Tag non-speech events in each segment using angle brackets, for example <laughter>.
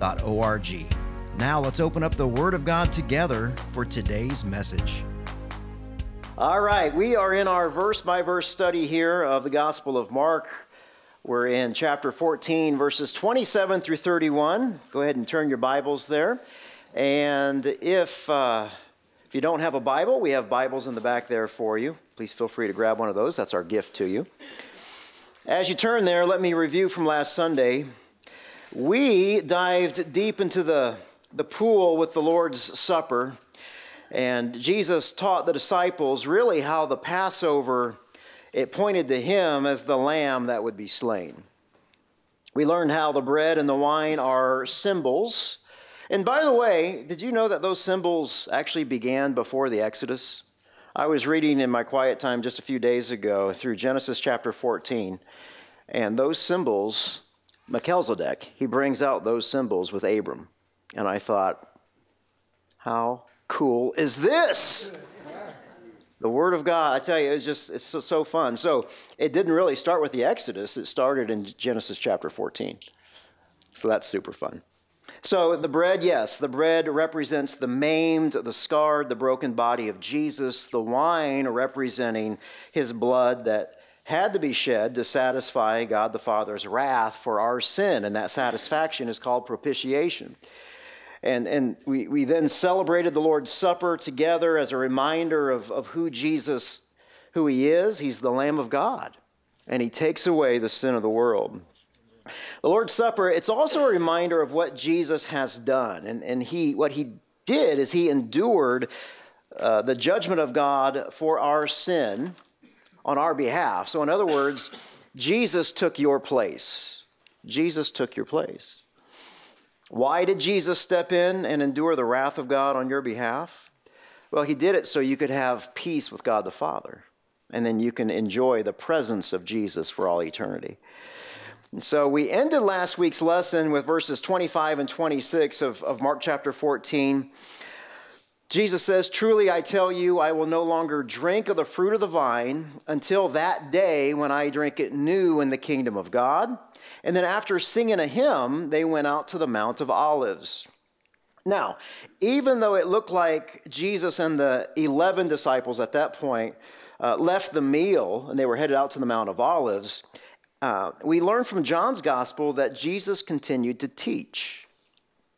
riverbible.org. Now let's open up the Word of God together for today's message. All right, we are in our verse by verse study here of the Gospel of Mark. We're in chapter 14, verses 27 through 31. Go ahead and turn your Bibles there. And if, uh, if you don't have a Bible, we have Bibles in the back there for you. Please feel free to grab one of those. That's our gift to you. As you turn there, let me review from last Sunday. We dived deep into the, the pool with the Lord's Supper, and Jesus taught the disciples really how the Passover it pointed to him as the lamb that would be slain. We learned how the bread and the wine are symbols. And by the way, did you know that those symbols actually began before the Exodus? I was reading in my quiet time just a few days ago through Genesis chapter 14, and those symbols, Melchizedek, he brings out those symbols with Abram. And I thought, how cool is this? The Word of God, I tell you, it's just it's so, so fun. So it didn't really start with the Exodus, it started in Genesis chapter 14. So that's super fun. So the bread, yes, the bread represents the maimed, the scarred, the broken body of Jesus. The wine representing his blood that had to be shed to satisfy God the Father's wrath for our sin. And that satisfaction is called propitiation. And, and we, we then celebrated the Lord's Supper together as a reminder of, of who Jesus, who he is. He's the Lamb of God, and he takes away the sin of the world. The Lord's Supper, it's also a reminder of what Jesus has done. And, and he, what he did is he endured uh, the judgment of God for our sin on our behalf. So, in other words, Jesus took your place. Jesus took your place. Why did Jesus step in and endure the wrath of God on your behalf? Well, he did it so you could have peace with God the Father, and then you can enjoy the presence of Jesus for all eternity. And so we ended last week's lesson with verses 25 and 26 of, of Mark chapter 14. Jesus says, Truly I tell you, I will no longer drink of the fruit of the vine until that day when I drink it new in the kingdom of God. And then after singing a hymn, they went out to the Mount of Olives. Now, even though it looked like Jesus and the 11 disciples at that point uh, left the meal and they were headed out to the Mount of Olives, uh, we learn from John's gospel that Jesus continued to teach.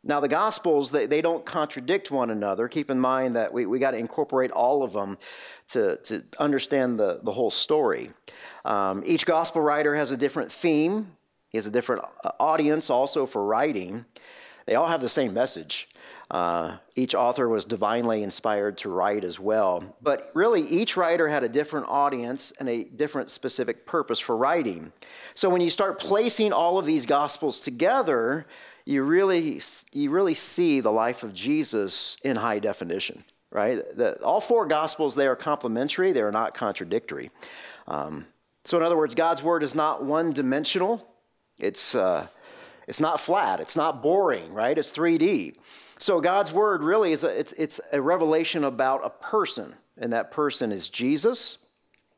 Now, the Gospels, they, they don't contradict one another. Keep in mind that we, we got to incorporate all of them to, to understand the, the whole story. Um, each Gospel writer has a different theme, he has a different uh, audience also for writing. They all have the same message. Uh, each author was divinely inspired to write as well. But really, each writer had a different audience and a different specific purpose for writing. So when you start placing all of these gospels together, you really, you really see the life of Jesus in high definition, right? The, all four gospels, they are complementary, they are not contradictory. Um, so, in other words, God's word is not one dimensional. It's, uh, it's not flat, it's not boring, right? It's 3D. So God's word really is a, it's, it's a revelation about a person, and that person is Jesus.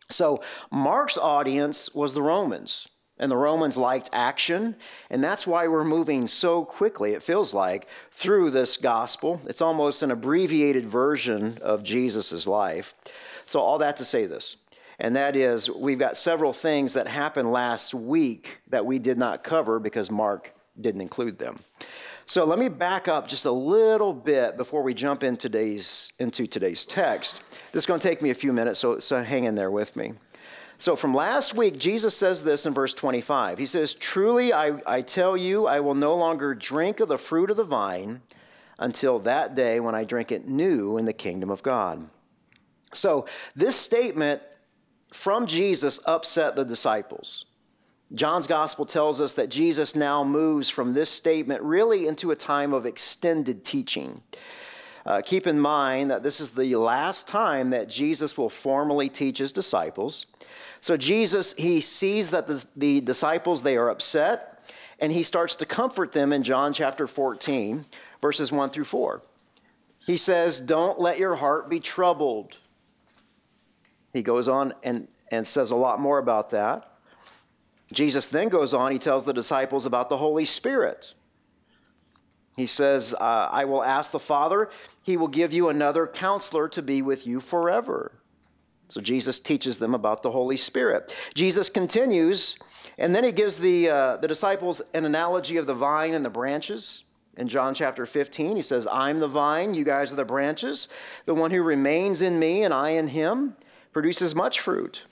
So Mark's audience was the Romans, and the Romans liked action, and that's why we're moving so quickly, it feels like, through this gospel. It's almost an abbreviated version of Jesus' life. So, all that to say this and that is we've got several things that happened last week that we did not cover because Mark didn't include them. So let me back up just a little bit before we jump in today's, into today's text. This is going to take me a few minutes, so, so hang in there with me. So, from last week, Jesus says this in verse 25. He says, Truly, I, I tell you, I will no longer drink of the fruit of the vine until that day when I drink it new in the kingdom of God. So, this statement from Jesus upset the disciples. John's gospel tells us that Jesus now moves from this statement really into a time of extended teaching. Uh, keep in mind that this is the last time that Jesus will formally teach his disciples. So Jesus, he sees that the, the disciples, they are upset, and he starts to comfort them in John chapter 14, verses 1 through 4. He says, Don't let your heart be troubled. He goes on and, and says a lot more about that. Jesus then goes on, he tells the disciples about the Holy Spirit. He says, uh, I will ask the Father, he will give you another counselor to be with you forever. So Jesus teaches them about the Holy Spirit. Jesus continues, and then he gives the, uh, the disciples an analogy of the vine and the branches. In John chapter 15, he says, I'm the vine, you guys are the branches. The one who remains in me and I in him produces much fruit.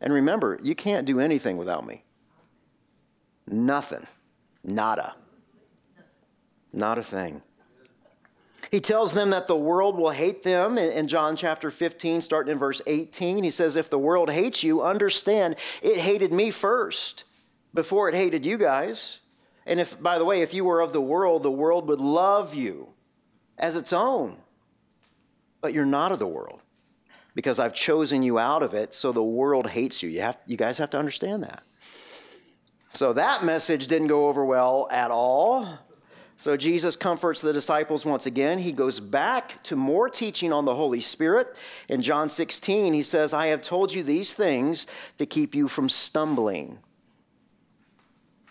And remember, you can't do anything without me. Nothing. Nada. Not a thing. He tells them that the world will hate them in John chapter 15, starting in verse 18. He says, If the world hates you, understand it hated me first before it hated you guys. And if, by the way, if you were of the world, the world would love you as its own. But you're not of the world because I've chosen you out of it, so the world hates you. You, have, you guys have to understand that. So that message didn't go over well at all. So Jesus comforts the disciples once again. He goes back to more teaching on the Holy Spirit. In John 16, he says, I have told you these things to keep you from stumbling.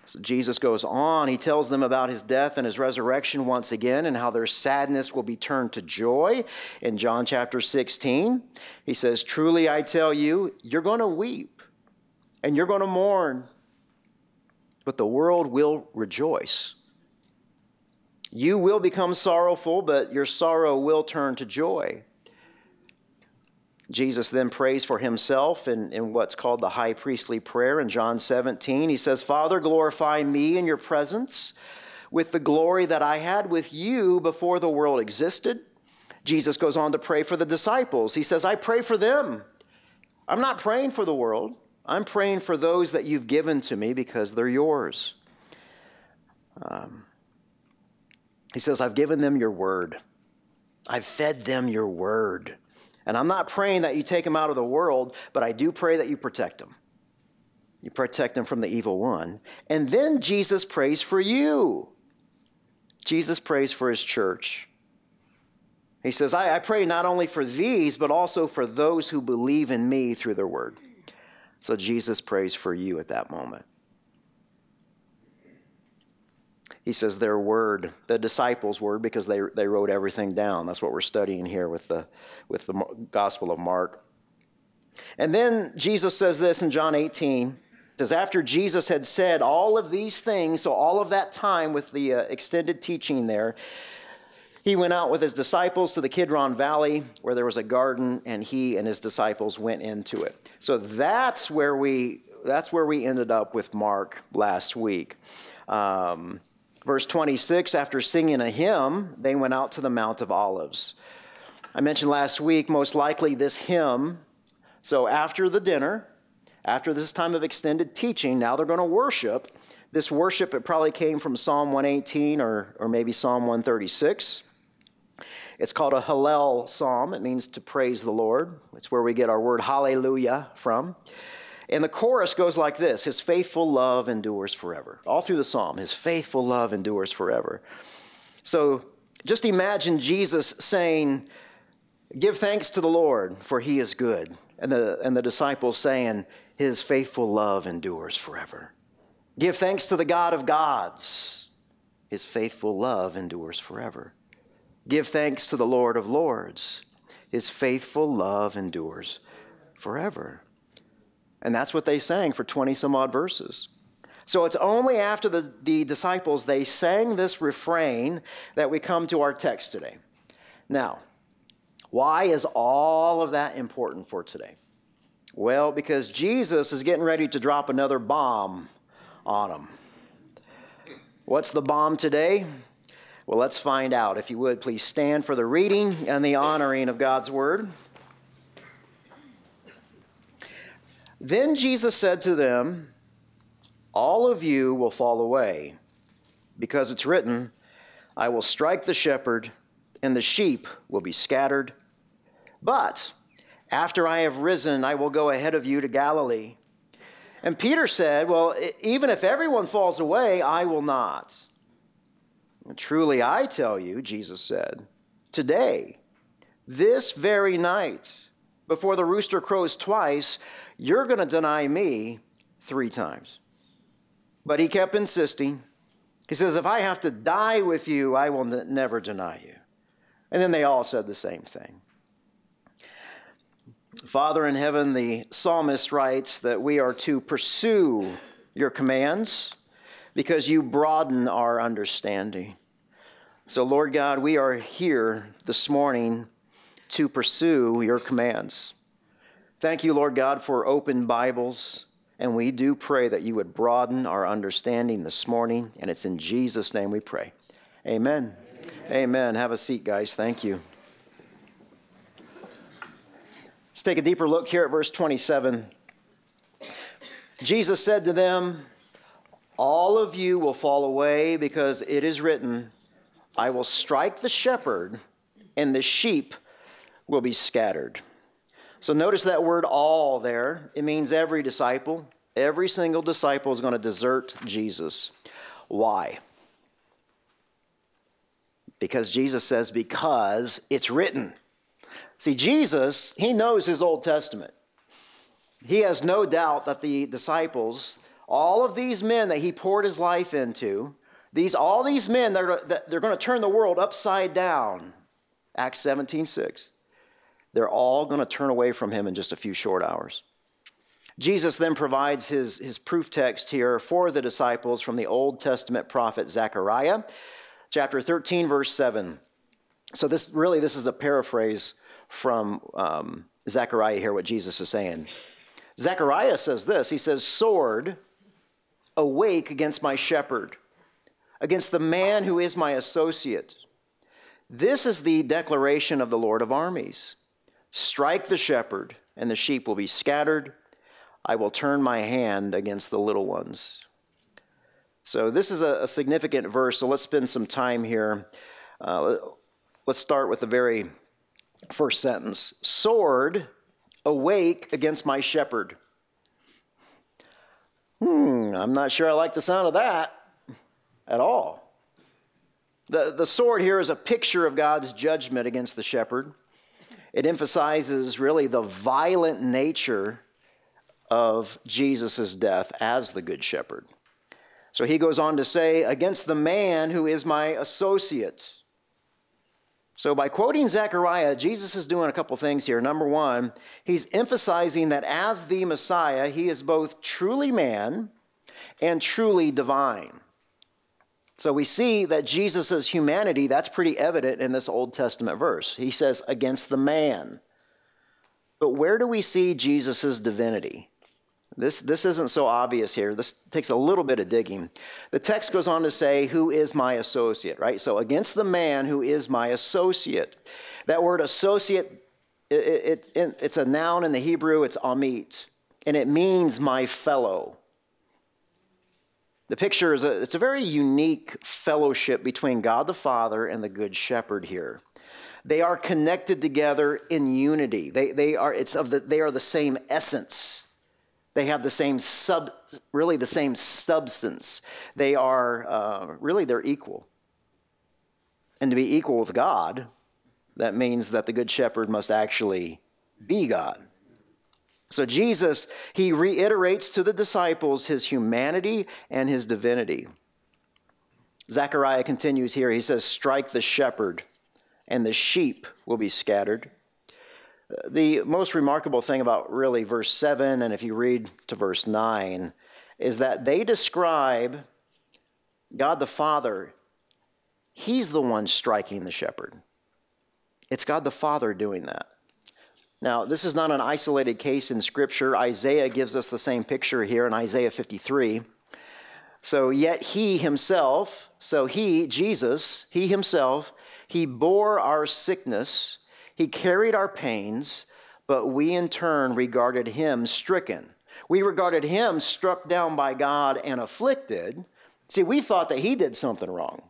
So Jesus goes on. He tells them about his death and his resurrection once again and how their sadness will be turned to joy. In John chapter 16, he says, Truly I tell you, you're going to weep and you're going to mourn but the world will rejoice. You will become sorrowful, but your sorrow will turn to joy. Jesus then prays for himself in, in what's called the high priestly prayer in John 17. He says, Father, glorify me in your presence with the glory that I had with you before the world existed. Jesus goes on to pray for the disciples. He says, I pray for them. I'm not praying for the world. I'm praying for those that you've given to me because they're yours. Um, he says, I've given them your word. I've fed them your word. And I'm not praying that you take them out of the world, but I do pray that you protect them. You protect them from the evil one. And then Jesus prays for you. Jesus prays for his church. He says, I, I pray not only for these, but also for those who believe in me through their word. So Jesus prays for you at that moment. He says their word, the disciples' word, because they, they wrote everything down. That's what we're studying here with the, with the Gospel of Mark. And then Jesus says this in John 18 says after jesus had said all of these things so all of that time with the uh, extended teaching there he went out with his disciples to the Kidron Valley where there was a garden, and he and his disciples went into it. So that's where we that's where we ended up with Mark last week. Um, verse 26 After singing a hymn, they went out to the Mount of Olives. I mentioned last week, most likely this hymn. So after the dinner, after this time of extended teaching, now they're going to worship. This worship, it probably came from Psalm 118 or, or maybe Psalm 136. It's called a Hallel psalm. It means to praise the Lord. It's where we get our word hallelujah from. And the chorus goes like this His faithful love endures forever. All through the psalm, His faithful love endures forever. So just imagine Jesus saying, Give thanks to the Lord, for He is good. And the, and the disciples saying, His faithful love endures forever. Give thanks to the God of gods. His faithful love endures forever. Give thanks to the Lord of Lords. His faithful love endures forever. And that's what they sang for 20 some odd verses. So it's only after the, the disciples they sang this refrain that we come to our text today. Now, why is all of that important for today? Well, because Jesus is getting ready to drop another bomb on them. What's the bomb today? Well, let's find out. If you would, please stand for the reading and the honoring of God's word. Then Jesus said to them, all of you will fall away, because it's written, I will strike the shepherd, and the sheep will be scattered. But after I have risen, I will go ahead of you to Galilee. And Peter said, Well, even if everyone falls away, I will not. And truly, I tell you, Jesus said, today, this very night, before the rooster crows twice, you're going to deny me three times. But he kept insisting. He says, If I have to die with you, I will n- never deny you. And then they all said the same thing. Father in heaven, the psalmist writes that we are to pursue your commands because you broaden our understanding. So, Lord God, we are here this morning to pursue your commands. Thank you, Lord God, for open Bibles. And we do pray that you would broaden our understanding this morning. And it's in Jesus' name we pray. Amen. Amen. Amen. Have a seat, guys. Thank you. Let's take a deeper look here at verse 27. Jesus said to them, All of you will fall away because it is written, I will strike the shepherd, and the sheep will be scattered. So notice that word all there. It means every disciple. Every single disciple is going to desert Jesus. Why? Because Jesus says, because it's written. See, Jesus, he knows his Old Testament. He has no doubt that the disciples, all of these men that he poured his life into, these all these men they're, they're going to turn the world upside down. Acts 17 6. They're all going to turn away from him in just a few short hours. Jesus then provides his, his proof text here for the disciples from the Old Testament prophet Zechariah, chapter 13, verse 7. So this really this is a paraphrase from um, Zechariah here, what Jesus is saying. Zechariah says this He says, Sword, awake against my shepherd, against the man who is my associate. This is the declaration of the Lord of armies Strike the shepherd, and the sheep will be scattered. I will turn my hand against the little ones. So, this is a, a significant verse, so let's spend some time here. Uh, let's start with the very first sentence Sword, awake against my shepherd. Hmm, I'm not sure I like the sound of that at all. The, the sword here is a picture of God's judgment against the shepherd. It emphasizes really the violent nature of Jesus' death as the Good Shepherd. So he goes on to say, Against the man who is my associate. So, by quoting Zechariah, Jesus is doing a couple things here. Number one, he's emphasizing that as the Messiah, he is both truly man and truly divine. So, we see that Jesus' humanity, that's pretty evident in this Old Testament verse. He says, against the man. But where do we see Jesus' divinity? This, this isn't so obvious here. This takes a little bit of digging. The text goes on to say, Who is my associate, right? So, against the man who is my associate. That word associate, it, it, it, it's a noun in the Hebrew, it's amit, and it means my fellow. The picture is a, it's a very unique fellowship between God the Father and the Good Shepherd here. They are connected together in unity. They, they, are, it's of the, they are the same essence. They have the same sub, really the same substance. They are, uh, really, they're equal. And to be equal with God, that means that the Good Shepherd must actually be God. So Jesus, he reiterates to the disciples his humanity and his divinity. Zechariah continues here. He says, Strike the shepherd, and the sheep will be scattered. The most remarkable thing about really verse 7, and if you read to verse 9, is that they describe God the Father, He's the one striking the shepherd. It's God the Father doing that. Now, this is not an isolated case in Scripture. Isaiah gives us the same picture here in Isaiah 53. So, yet he himself, so he, Jesus, he himself, he bore our sickness he carried our pains, but we in turn regarded him stricken. We regarded him struck down by God and afflicted. See, we thought that he did something wrong.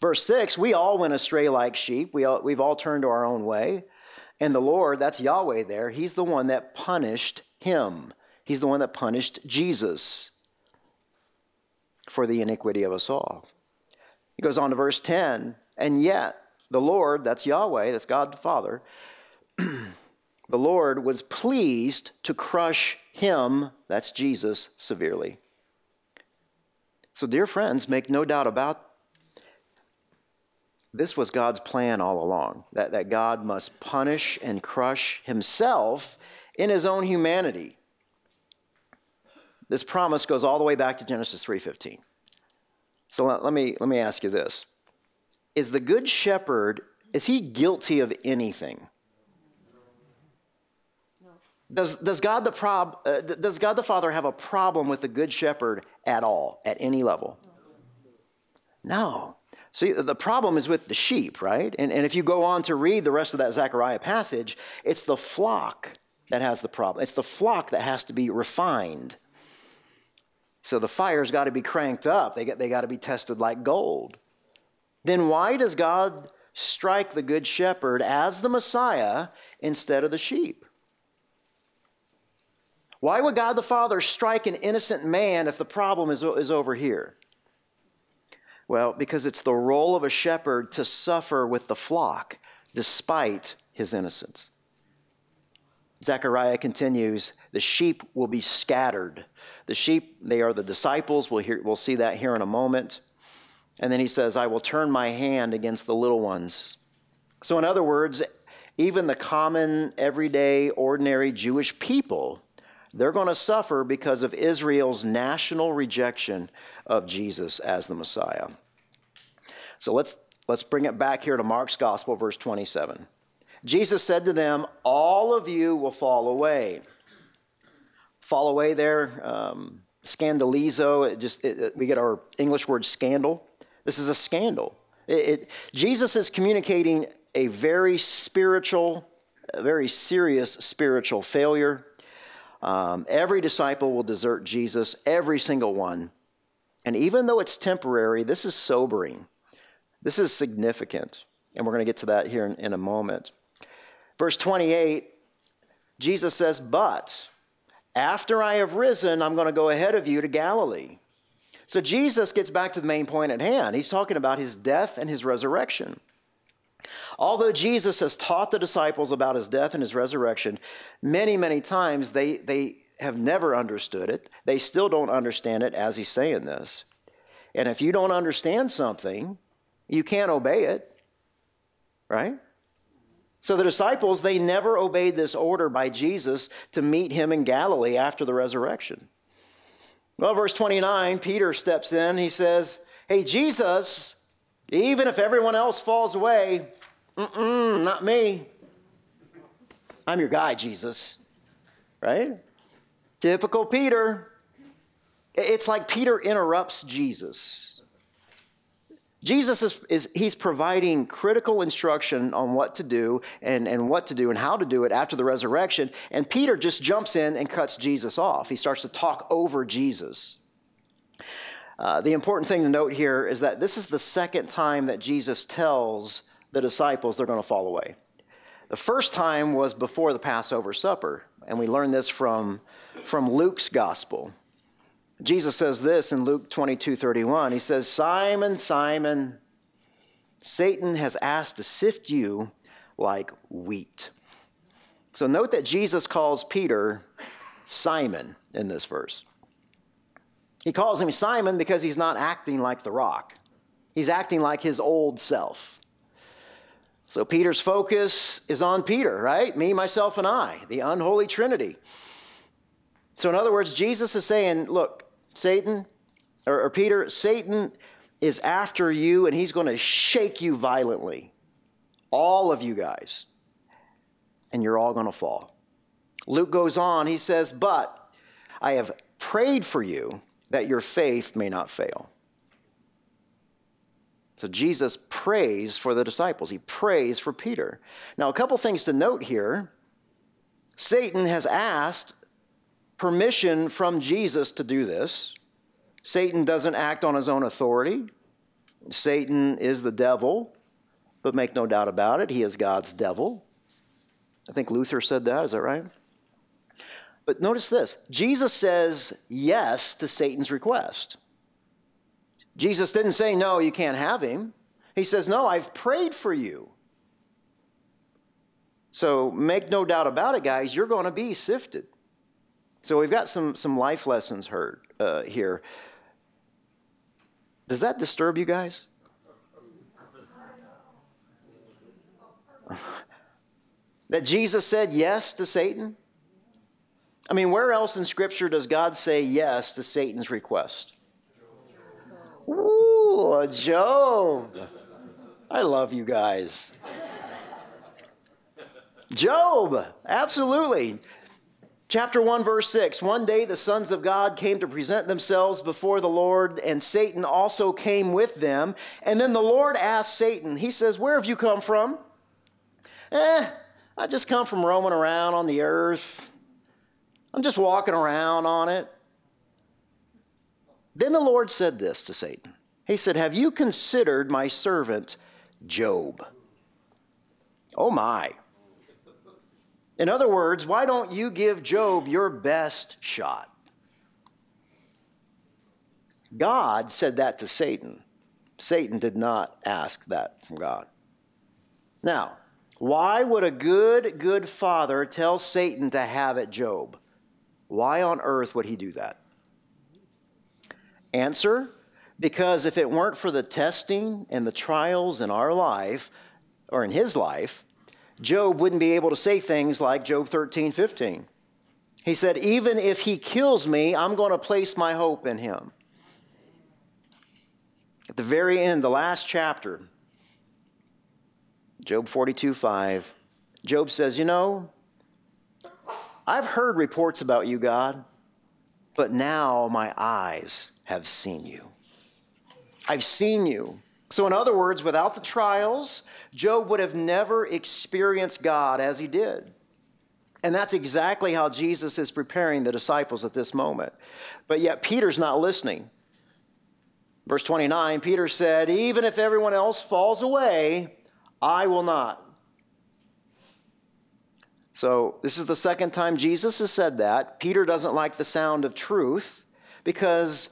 Verse 6 We all went astray like sheep. We all, we've all turned to our own way. And the Lord, that's Yahweh there, he's the one that punished him. He's the one that punished Jesus for the iniquity of us all. He goes on to verse 10 And yet, the Lord, that's Yahweh, that's God the Father, <clears throat> the Lord was pleased to crush him, that's Jesus, severely. So, dear friends, make no doubt about this was God's plan all along that, that God must punish and crush himself in his own humanity. This promise goes all the way back to Genesis 3:15. So let, let, me, let me ask you this. Is the good shepherd is he guilty of anything? Does, does, God the prob, uh, does God the Father have a problem with the Good Shepherd at all, at any level? No. See, the problem is with the sheep, right? And, and if you go on to read the rest of that Zechariah passage, it's the flock that has the problem. It's the flock that has to be refined. So the fire's got to be cranked up, they, they got to be tested like gold. Then why does God strike the Good Shepherd as the Messiah instead of the sheep? Why would God the Father strike an innocent man if the problem is, is over here? Well, because it's the role of a shepherd to suffer with the flock despite his innocence. Zechariah continues, the sheep will be scattered. The sheep, they are the disciples. We'll, hear, we'll see that here in a moment. And then he says, I will turn my hand against the little ones. So, in other words, even the common, everyday, ordinary Jewish people they're going to suffer because of Israel's national rejection of Jesus as the Messiah. So let's, let's bring it back here to Mark's Gospel, verse 27. Jesus said to them, All of you will fall away. Fall away there, um, scandalizo, it just, it, it, we get our English word scandal. This is a scandal. It, Jesus is communicating a very spiritual, a very serious spiritual failure um, every disciple will desert Jesus, every single one. And even though it's temporary, this is sobering. This is significant. And we're going to get to that here in, in a moment. Verse 28, Jesus says, But after I have risen, I'm going to go ahead of you to Galilee. So Jesus gets back to the main point at hand. He's talking about his death and his resurrection. Although Jesus has taught the disciples about his death and his resurrection, many, many times they, they have never understood it. They still don't understand it as he's saying this. And if you don't understand something, you can't obey it, right? So the disciples, they never obeyed this order by Jesus to meet him in Galilee after the resurrection. Well, verse 29, Peter steps in. He says, Hey, Jesus, even if everyone else falls away, not me. I'm your guy, Jesus. Right? Typical Peter. It's like Peter interrupts Jesus. Jesus is, is he's providing critical instruction on what to do and, and what to do and how to do it after the resurrection. And Peter just jumps in and cuts Jesus off. He starts to talk over Jesus. Uh, the important thing to note here is that this is the second time that Jesus tells the disciples they're going to fall away. The first time was before the Passover supper, and we learn this from, from Luke's gospel. Jesus says this in Luke 22 31. He says, Simon, Simon, Satan has asked to sift you like wheat. So note that Jesus calls Peter Simon in this verse. He calls him Simon because he's not acting like the rock, he's acting like his old self. So Peter's focus is on Peter, right? Me, myself, and I, the unholy trinity. So, in other words, Jesus is saying, look, Satan, or, or Peter, Satan is after you and he's going to shake you violently. All of you guys. And you're all going to fall. Luke goes on, he says, But I have prayed for you that your faith may not fail. So Jesus prays for the disciples. He prays for Peter. Now, a couple things to note here. Satan has asked permission from Jesus to do this. Satan doesn't act on his own authority. Satan is the devil, but make no doubt about it, he is God's devil. I think Luther said that, is that right? But notice this Jesus says yes to Satan's request. Jesus didn't say, No, you can't have him. He says, No, I've prayed for you. So make no doubt about it, guys, you're going to be sifted. So we've got some, some life lessons heard uh, here. Does that disturb you guys? <laughs> that Jesus said yes to Satan? I mean, where else in Scripture does God say yes to Satan's request? Ooh, Job. I love you guys. Job, absolutely. Chapter 1, verse 6 One day the sons of God came to present themselves before the Lord, and Satan also came with them. And then the Lord asked Satan, He says, Where have you come from? Eh, I just come from roaming around on the earth. I'm just walking around on it. Then the Lord said this to Satan He said, Have you considered my servant Job? Oh my. In other words, why don't you give Job your best shot? God said that to Satan. Satan did not ask that from God. Now, why would a good, good father tell Satan to have it Job? Why on earth would he do that? Answer because if it weren't for the testing and the trials in our life, or in his life, Job wouldn't be able to say things like Job 13, 15. He said, Even if he kills me, I'm going to place my hope in him. At the very end, the last chapter, Job 42, 5, Job says, You know, I've heard reports about you, God, but now my eyes have seen you. I've seen you. So, in other words, without the trials, Job would have never experienced God as he did. And that's exactly how Jesus is preparing the disciples at this moment. But yet, Peter's not listening. Verse 29 Peter said, Even if everyone else falls away, I will not. So, this is the second time Jesus has said that. Peter doesn't like the sound of truth because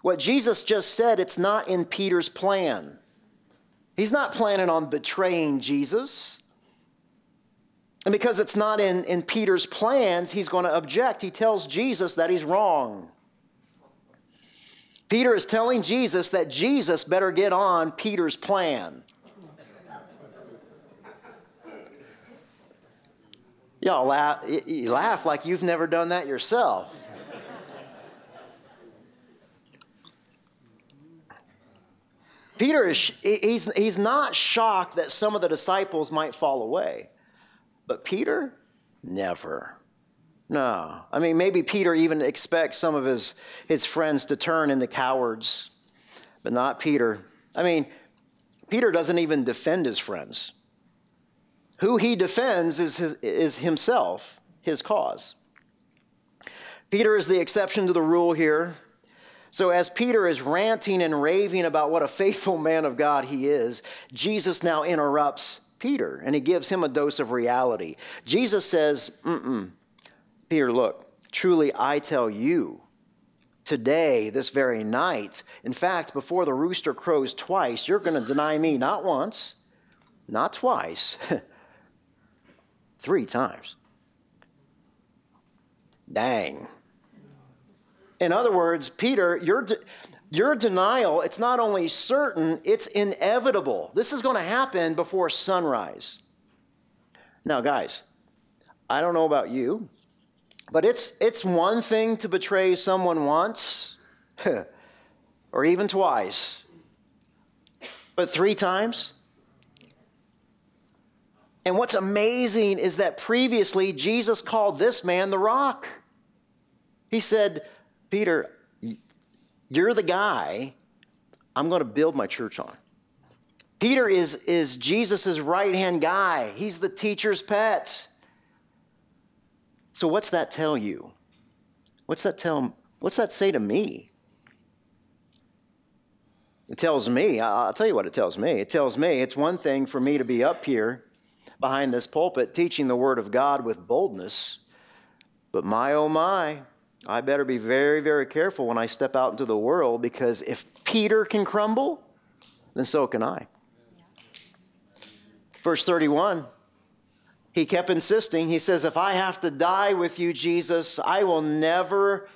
what Jesus just said, it's not in Peter's plan. He's not planning on betraying Jesus. And because it's not in, in Peter's plans, he's going to object. He tells Jesus that he's wrong. Peter is telling Jesus that Jesus better get on Peter's plan. Y'all laugh, you laugh like you've never done that yourself. Peter is he's, he's not shocked that some of the disciples might fall away. But Peter, never. No. I mean, maybe Peter even expects some of his, his friends to turn into cowards, but not Peter. I mean, Peter doesn't even defend his friends. Who he defends is, his, is himself, his cause. Peter is the exception to the rule here. So, as Peter is ranting and raving about what a faithful man of God he is, Jesus now interrupts Peter and he gives him a dose of reality. Jesus says, Mm-mm. Peter, look, truly I tell you, today, this very night, in fact, before the rooster crows twice, you're going to deny me not once, not twice, <laughs> three times. Dang. In other words, Peter, your, de- your denial, it's not only certain, it's inevitable. This is going to happen before sunrise. Now, guys, I don't know about you, but it's, it's one thing to betray someone once <laughs> or even twice, but three times? And what's amazing is that previously Jesus called this man the rock. He said, Peter, you're the guy I'm going to build my church on. Peter is, is Jesus' right hand guy, he's the teacher's pet. So, what's that tell you? What's that tell what's that say to me? It tells me, I'll tell you what it tells me. It tells me it's one thing for me to be up here behind this pulpit teaching the Word of God with boldness, but my oh my, I better be very, very careful when I step out into the world because if Peter can crumble, then so can I. Verse 31, he kept insisting. He says, If I have to die with you, Jesus, I will never,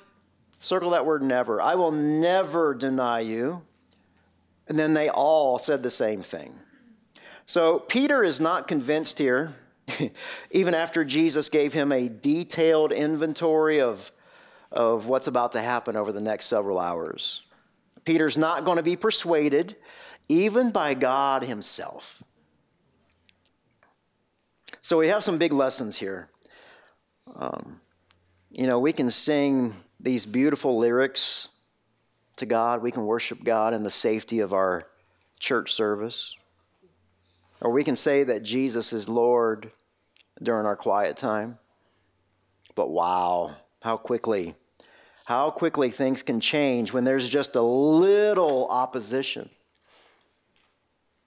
circle that word never, I will never deny you. And then they all said the same thing. So Peter is not convinced here, <laughs> even after Jesus gave him a detailed inventory of, of what's about to happen over the next several hours. Peter's not going to be persuaded, even by God himself. So we have some big lessons here. Um, you know, we can sing these beautiful lyrics to God. We can worship God in the safety of our church service. Or we can say that Jesus is Lord during our quiet time. But wow, how quickly, how quickly things can change when there's just a little opposition.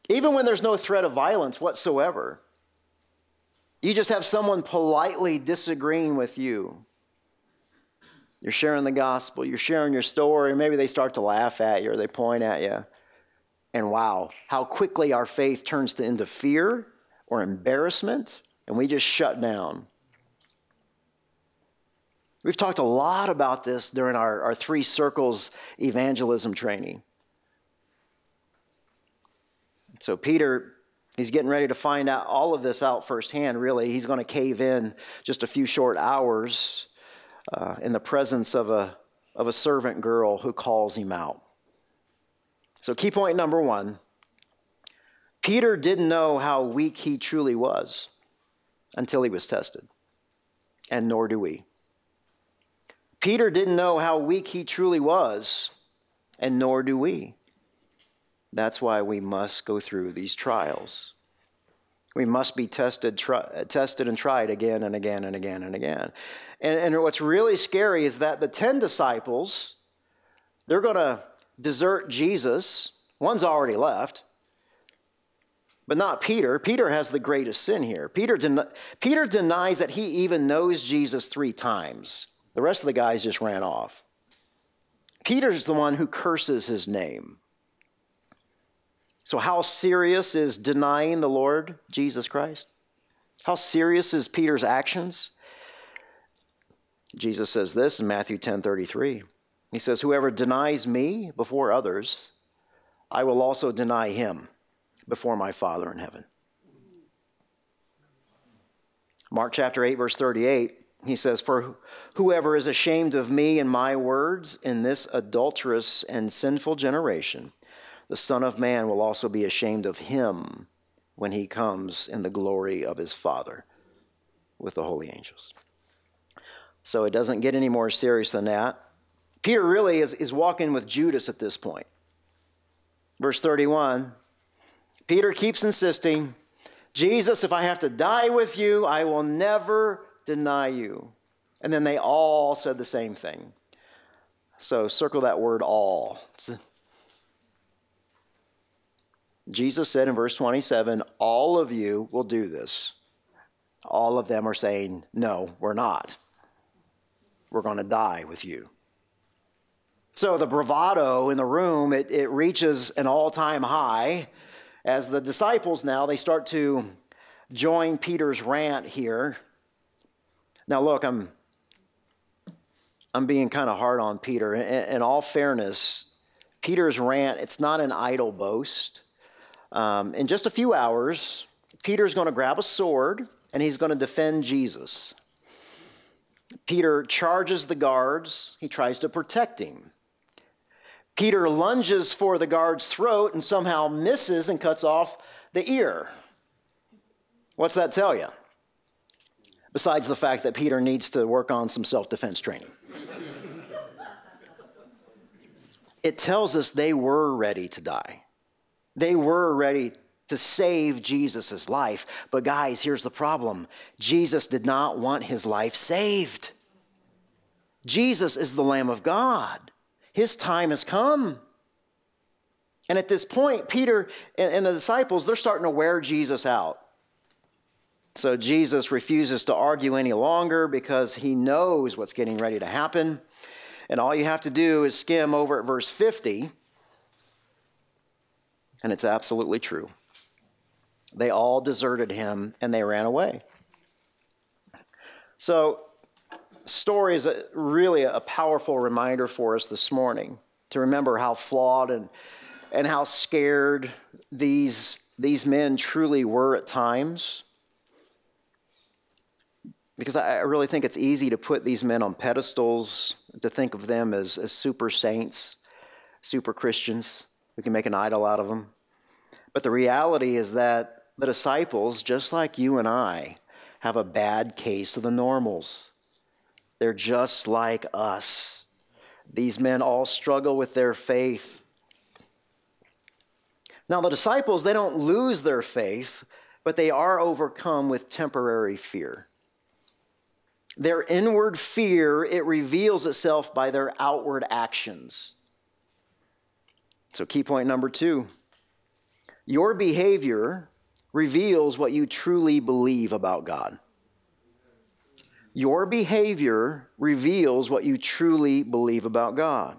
Even when there's no threat of violence whatsoever. You just have someone politely disagreeing with you. You're sharing the gospel, you're sharing your story, maybe they start to laugh at you or they point at you. And wow, how quickly our faith turns to, into fear or embarrassment, and we just shut down. We've talked a lot about this during our, our three circles evangelism training. So, Peter, he's getting ready to find out all of this out firsthand, really. He's going to cave in just a few short hours uh, in the presence of a, of a servant girl who calls him out. So, key point number one Peter didn't know how weak he truly was until he was tested, and nor do we. Peter didn't know how weak he truly was, and nor do we. That's why we must go through these trials. We must be tested, try, tested and tried again and again and again and again. And, and what's really scary is that the 10 disciples, they're going to desert Jesus. One's already left, but not Peter. Peter has the greatest sin here. Peter, den- Peter denies that he even knows Jesus three times. The rest of the guys just ran off. Peter's the one who curses his name. So, how serious is denying the Lord Jesus Christ? How serious is Peter's actions? Jesus says this in Matthew 10 33. He says, Whoever denies me before others, I will also deny him before my Father in heaven. Mark chapter 8, verse 38, he says, For whoever is ashamed of me and my words in this adulterous and sinful generation, the Son of Man will also be ashamed of him when he comes in the glory of his Father with the holy angels. So it doesn't get any more serious than that. Peter really is, is walking with Judas at this point. Verse 31 Peter keeps insisting, Jesus, if I have to die with you, I will never deny you. And then they all said the same thing. So circle that word all. Jesus said in verse 27 All of you will do this. All of them are saying, No, we're not. We're going to die with you. So the bravado in the room, it, it reaches an all time high as the disciples now, they start to join Peter's rant here. Now, look, I'm, I'm being kind of hard on Peter. In, in all fairness, Peter's rant, it's not an idle boast. Um, in just a few hours, Peter's going to grab a sword and he's going to defend Jesus. Peter charges the guards, he tries to protect him. Peter lunges for the guard's throat and somehow misses and cuts off the ear. What's that tell you? Besides the fact that Peter needs to work on some self defense training. It tells us they were ready to die. They were ready to save Jesus' life. But, guys, here's the problem Jesus did not want his life saved. Jesus is the Lamb of God. His time has come. And at this point, Peter and the disciples, they're starting to wear Jesus out. So Jesus refuses to argue any longer because he knows what's getting ready to happen. And all you have to do is skim over at verse 50, and it's absolutely true. They all deserted him and they ran away. So, story is a, really a powerful reminder for us this morning to remember how flawed and, and how scared these, these men truly were at times. Because I really think it's easy to put these men on pedestals, to think of them as, as super saints, super Christians. We can make an idol out of them. But the reality is that the disciples, just like you and I, have a bad case of the normals. They're just like us. These men all struggle with their faith. Now, the disciples, they don't lose their faith, but they are overcome with temporary fear. Their inward fear, it reveals itself by their outward actions. So, key point number two your behavior reveals what you truly believe about God. Your behavior reveals what you truly believe about God.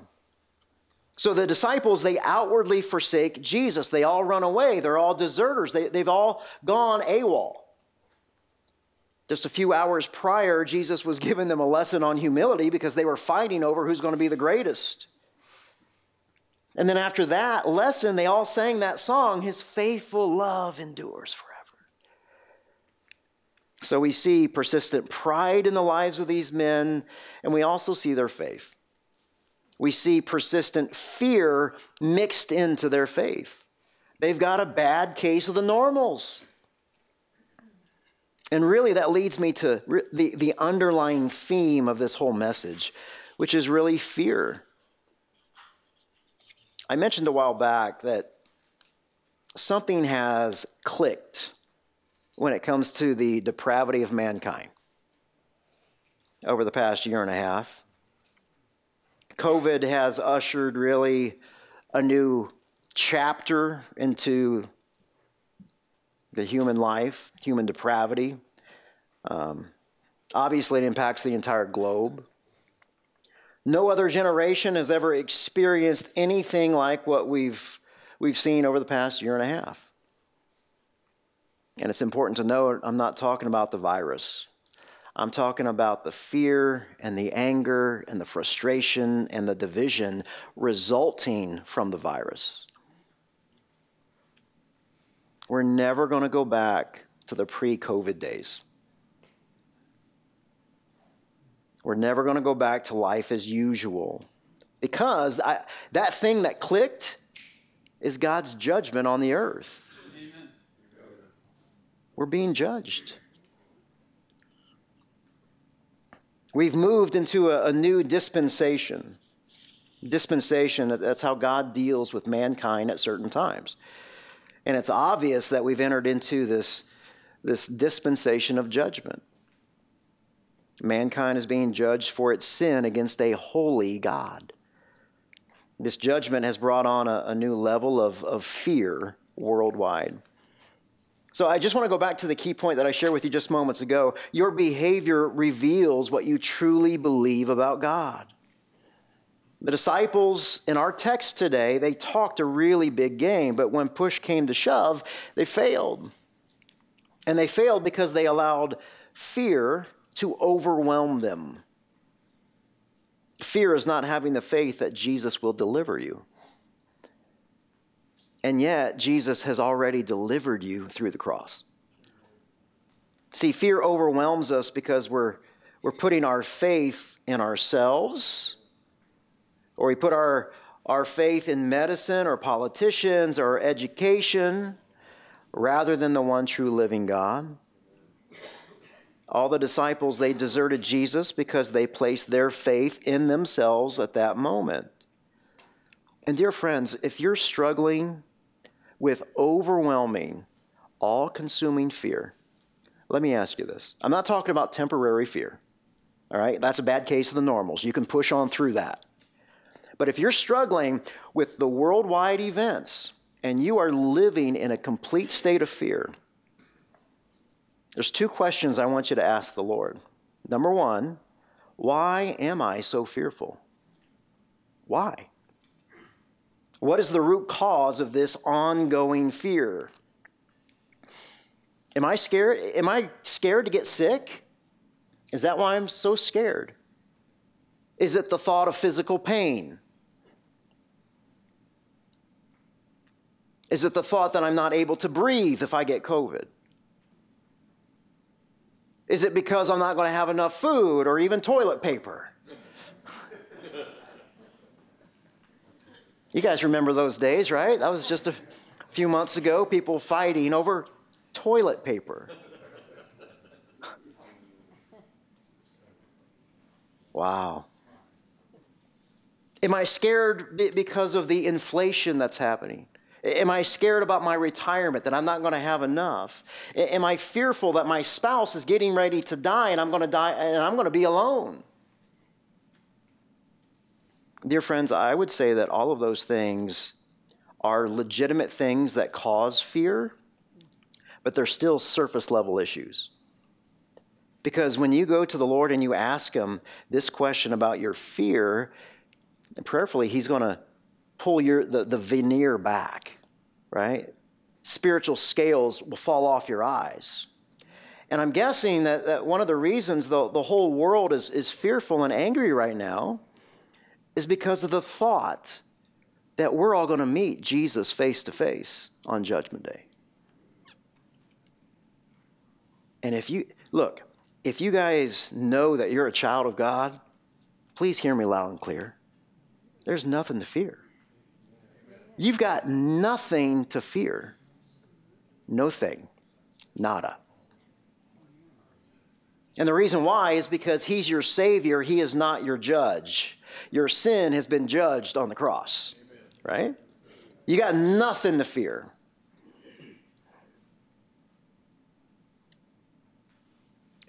So the disciples, they outwardly forsake Jesus. They all run away. They're all deserters. They, they've all gone AWOL. Just a few hours prior, Jesus was giving them a lesson on humility because they were fighting over who's going to be the greatest. And then after that lesson, they all sang that song, His faithful love endures forever. So we see persistent pride in the lives of these men, and we also see their faith. We see persistent fear mixed into their faith. They've got a bad case of the normals. And really, that leads me to the, the underlying theme of this whole message, which is really fear. I mentioned a while back that something has clicked when it comes to the depravity of mankind over the past year and a half. COVID has ushered really a new chapter into the human life, human depravity. Um, obviously, it impacts the entire globe. No other generation has ever experienced anything like what we've, we've seen over the past year and a half. And it's important to note I'm not talking about the virus. I'm talking about the fear and the anger and the frustration and the division resulting from the virus. We're never going to go back to the pre COVID days. We're never going to go back to life as usual because I, that thing that clicked is God's judgment on the earth. Amen. We're being judged. We've moved into a, a new dispensation. Dispensation, that's how God deals with mankind at certain times. And it's obvious that we've entered into this, this dispensation of judgment. Mankind is being judged for its sin against a holy God. This judgment has brought on a, a new level of, of fear worldwide. So I just want to go back to the key point that I shared with you just moments ago. Your behavior reveals what you truly believe about God. The disciples in our text today, they talked a really big game, but when push came to shove, they failed. And they failed because they allowed fear to overwhelm them. Fear is not having the faith that Jesus will deliver you. And yet, Jesus has already delivered you through the cross. See, fear overwhelms us because we're, we're putting our faith in ourselves or we put our, our faith in medicine or politicians or education rather than the one true living God. All the disciples, they deserted Jesus because they placed their faith in themselves at that moment. And, dear friends, if you're struggling with overwhelming, all consuming fear, let me ask you this. I'm not talking about temporary fear. All right, that's a bad case of the normals. You can push on through that. But if you're struggling with the worldwide events and you are living in a complete state of fear, there's two questions I want you to ask the Lord. Number one, why am I so fearful? Why? What is the root cause of this ongoing fear? Am I scared? Am I scared to get sick? Is that why I'm so scared? Is it the thought of physical pain? Is it the thought that I'm not able to breathe if I get COVID? Is it because I'm not going to have enough food or even toilet paper? <laughs> you guys remember those days, right? That was just a few months ago, people fighting over toilet paper. <laughs> Wow. Am I scared because of the inflation that's happening? Am I scared about my retirement that I'm not going to have enough? Am I fearful that my spouse is getting ready to die and I'm going to die and I'm going to be alone? Dear friends, I would say that all of those things are legitimate things that cause fear, but they're still surface level issues. Because when you go to the Lord and you ask Him this question about your fear, prayerfully, He's going to pull your, the, the veneer back, right? Spiritual scales will fall off your eyes. And I'm guessing that, that one of the reasons the, the whole world is, is fearful and angry right now is because of the thought that we're all going to meet Jesus face to face on Judgment Day. And if you, look, if you guys know that you're a child of God, please hear me loud and clear. There's nothing to fear. You've got nothing to fear. No thing. Nada. And the reason why is because He's your Savior, He is not your judge. Your sin has been judged on the cross, right? You got nothing to fear.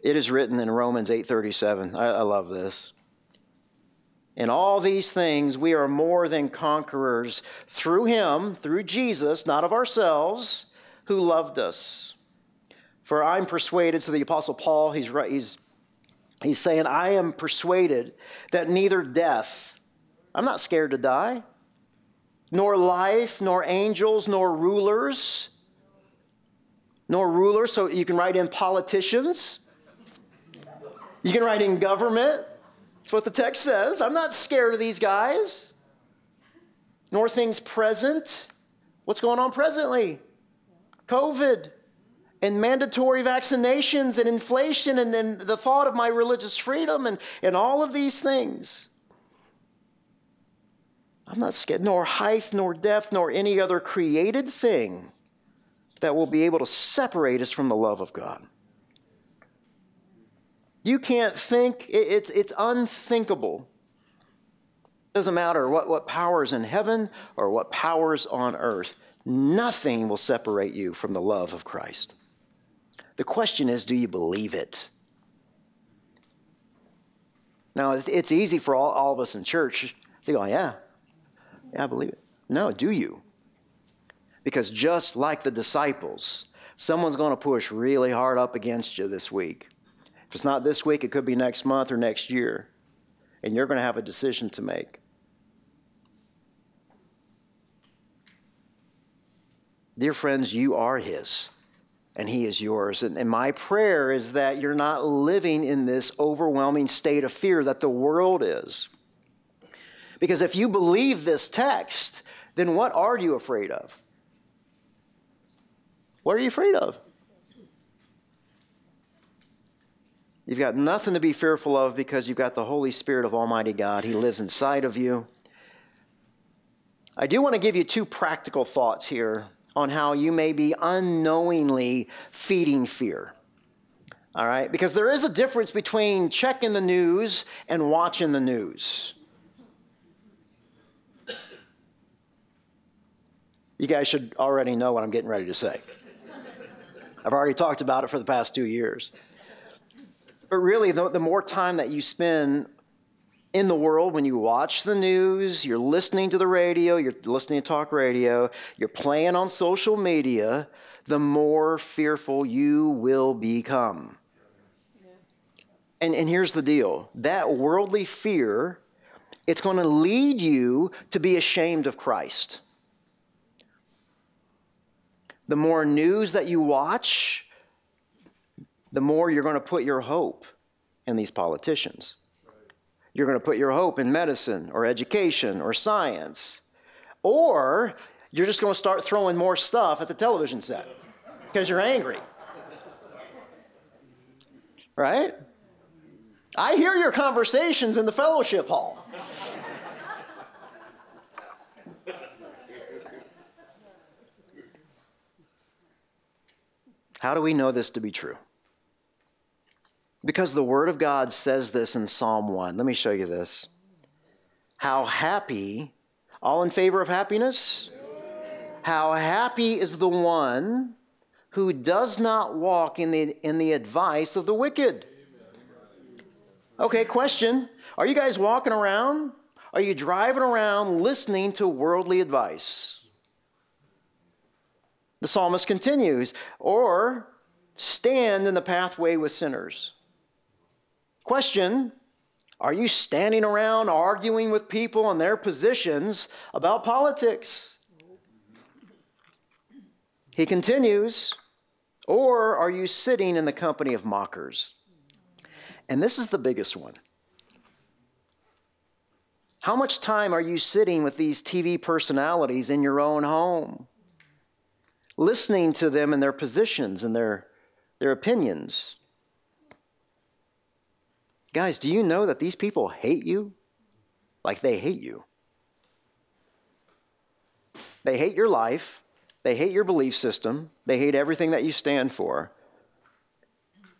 It is written in Romans 8:37. I, I love this. In all these things, we are more than conquerors through Him, through Jesus, not of ourselves, who loved us. For I'm persuaded, so the Apostle Paul, he's, he's, he's saying, I am persuaded that neither death, I'm not scared to die, nor life, nor angels, nor rulers, nor rulers, so you can write in politicians, you can write in government, that's what the text says. I'm not scared of these guys. Nor things present. What's going on presently? COVID and mandatory vaccinations and inflation and then the thought of my religious freedom and, and all of these things. I'm not scared, nor height, nor depth, nor any other created thing that will be able to separate us from the love of God. You can't think, it's, it's unthinkable. Doesn't matter what, what powers in heaven or what powers on earth, nothing will separate you from the love of Christ. The question is do you believe it? Now, it's, it's easy for all, all of us in church to go, yeah, yeah, I believe it. No, do you? Because just like the disciples, someone's going to push really hard up against you this week. If it's not this week, it could be next month or next year. And you're going to have a decision to make. Dear friends, you are His, and He is yours. And, and, my prayer is that you're not living in this overwhelming state of fear that the world is. Because if you believe this text, then what are you afraid of? What are you afraid of? You've got nothing to be fearful of because you've got the Holy Spirit of Almighty God. He lives inside of you. I do want to give you two practical thoughts here on how you may be unknowingly feeding fear. All right? Because there is a difference between checking the news and watching the news. You guys should already know what I'm getting ready to say. I've already talked about it for the past two years. But really, the, the more time that you spend in the world when you watch the news, you're listening to the radio, you're listening to talk radio, you're playing on social media, the more fearful you will become. And, and here's the deal that worldly fear, it's going to lead you to be ashamed of Christ. The more news that you watch, the more you're going to put your hope in these politicians. You're going to put your hope in medicine or education or science. Or you're just going to start throwing more stuff at the television set because you're angry. Right? I hear your conversations in the fellowship hall. How do we know this to be true? Because the Word of God says this in Psalm 1. Let me show you this. How happy, all in favor of happiness? How happy is the one who does not walk in the, in the advice of the wicked. Okay, question. Are you guys walking around? Are you driving around listening to worldly advice? The psalmist continues, or stand in the pathway with sinners. Question Are you standing around arguing with people on their positions about politics? He continues, Or are you sitting in the company of mockers? And this is the biggest one. How much time are you sitting with these TV personalities in your own home? Listening to them and their positions and their, their opinions? Guys, do you know that these people hate you? Like they hate you. They hate your life. They hate your belief system. They hate everything that you stand for.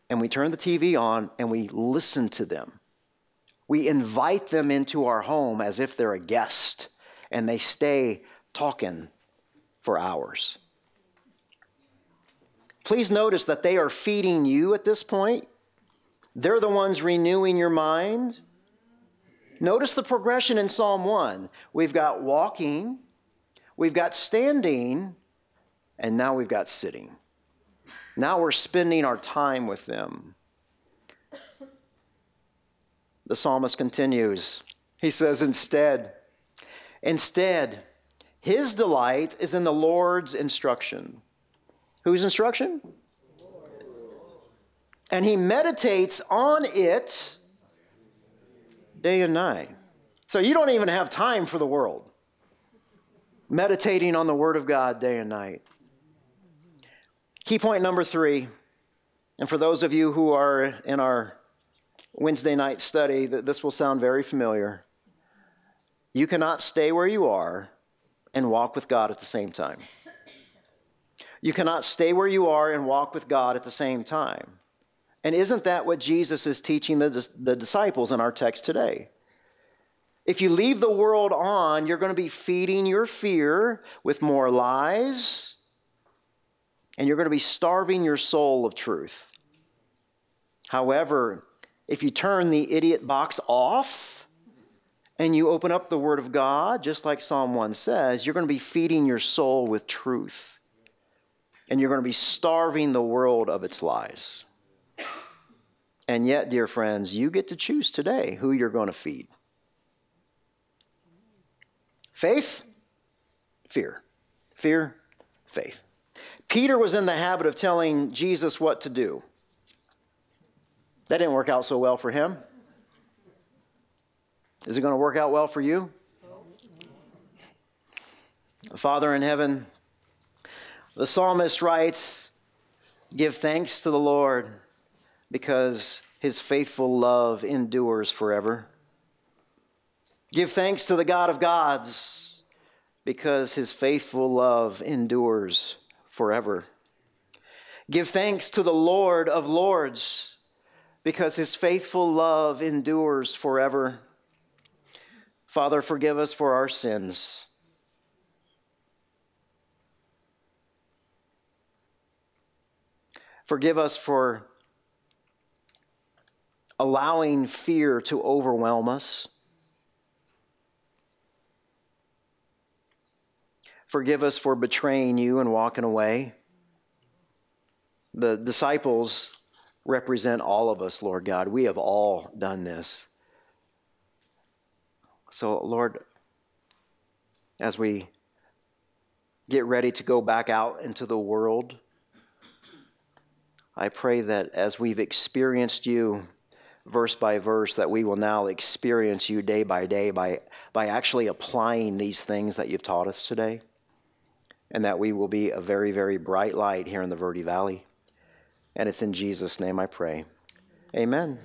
And we turn the TV on and we listen to them. We invite them into our home as if they're a guest, and they stay talking for hours. Please notice that they are feeding you at this point. They're the ones renewing your mind. Notice the progression in Psalm 1. We've got walking, we've got standing, and now we've got sitting. Now we're spending our time with them. The psalmist continues. He says, Instead, instead, his delight is in the Lord's instruction. Whose instruction? And he meditates on it day and night. So you don't even have time for the world. Meditating on the Word of God day and night. Key point number three, and for those of you who are in our Wednesday night study, this will sound very familiar. You cannot stay where you are and walk with God at the same time. You cannot stay where you are and walk with God at the same time. And isn't that what Jesus is teaching the, the disciples in our text today? If you leave the world on, you're going to be feeding your fear with more lies, and you're going to be starving your soul of truth. However, if you turn the idiot box off and you open up the Word of God, just like Psalm 1 says, you're going to be feeding your soul with truth. And you're going to be starving the world of its lies. And yet, dear friends, you get to choose today who you're going to feed. Faith, fear. Fear, faith. Peter was in the habit of telling Jesus what to do. That didn't work out so well for him. Is it going to work out well for you? Father in heaven, the psalmist writes, Give thanks to the Lord because his faithful love endures forever. Give thanks to the God of gods because his faithful love endures forever. Give thanks to the Lord of lords because his faithful love endures forever. Father, forgive us for our sins. Forgive us for allowing fear to overwhelm us. Forgive us for betraying you and walking away. The disciples represent all of us, Lord God. We have all done this. So, Lord, as we get ready to go back out into the world, I pray that as we've experienced you verse by verse, that we will now experience you day by day by, by actually applying these things that you've taught us today, and that we will be a very, very bright light here in the Verde Valley. And it's in Jesus' name I pray. Amen.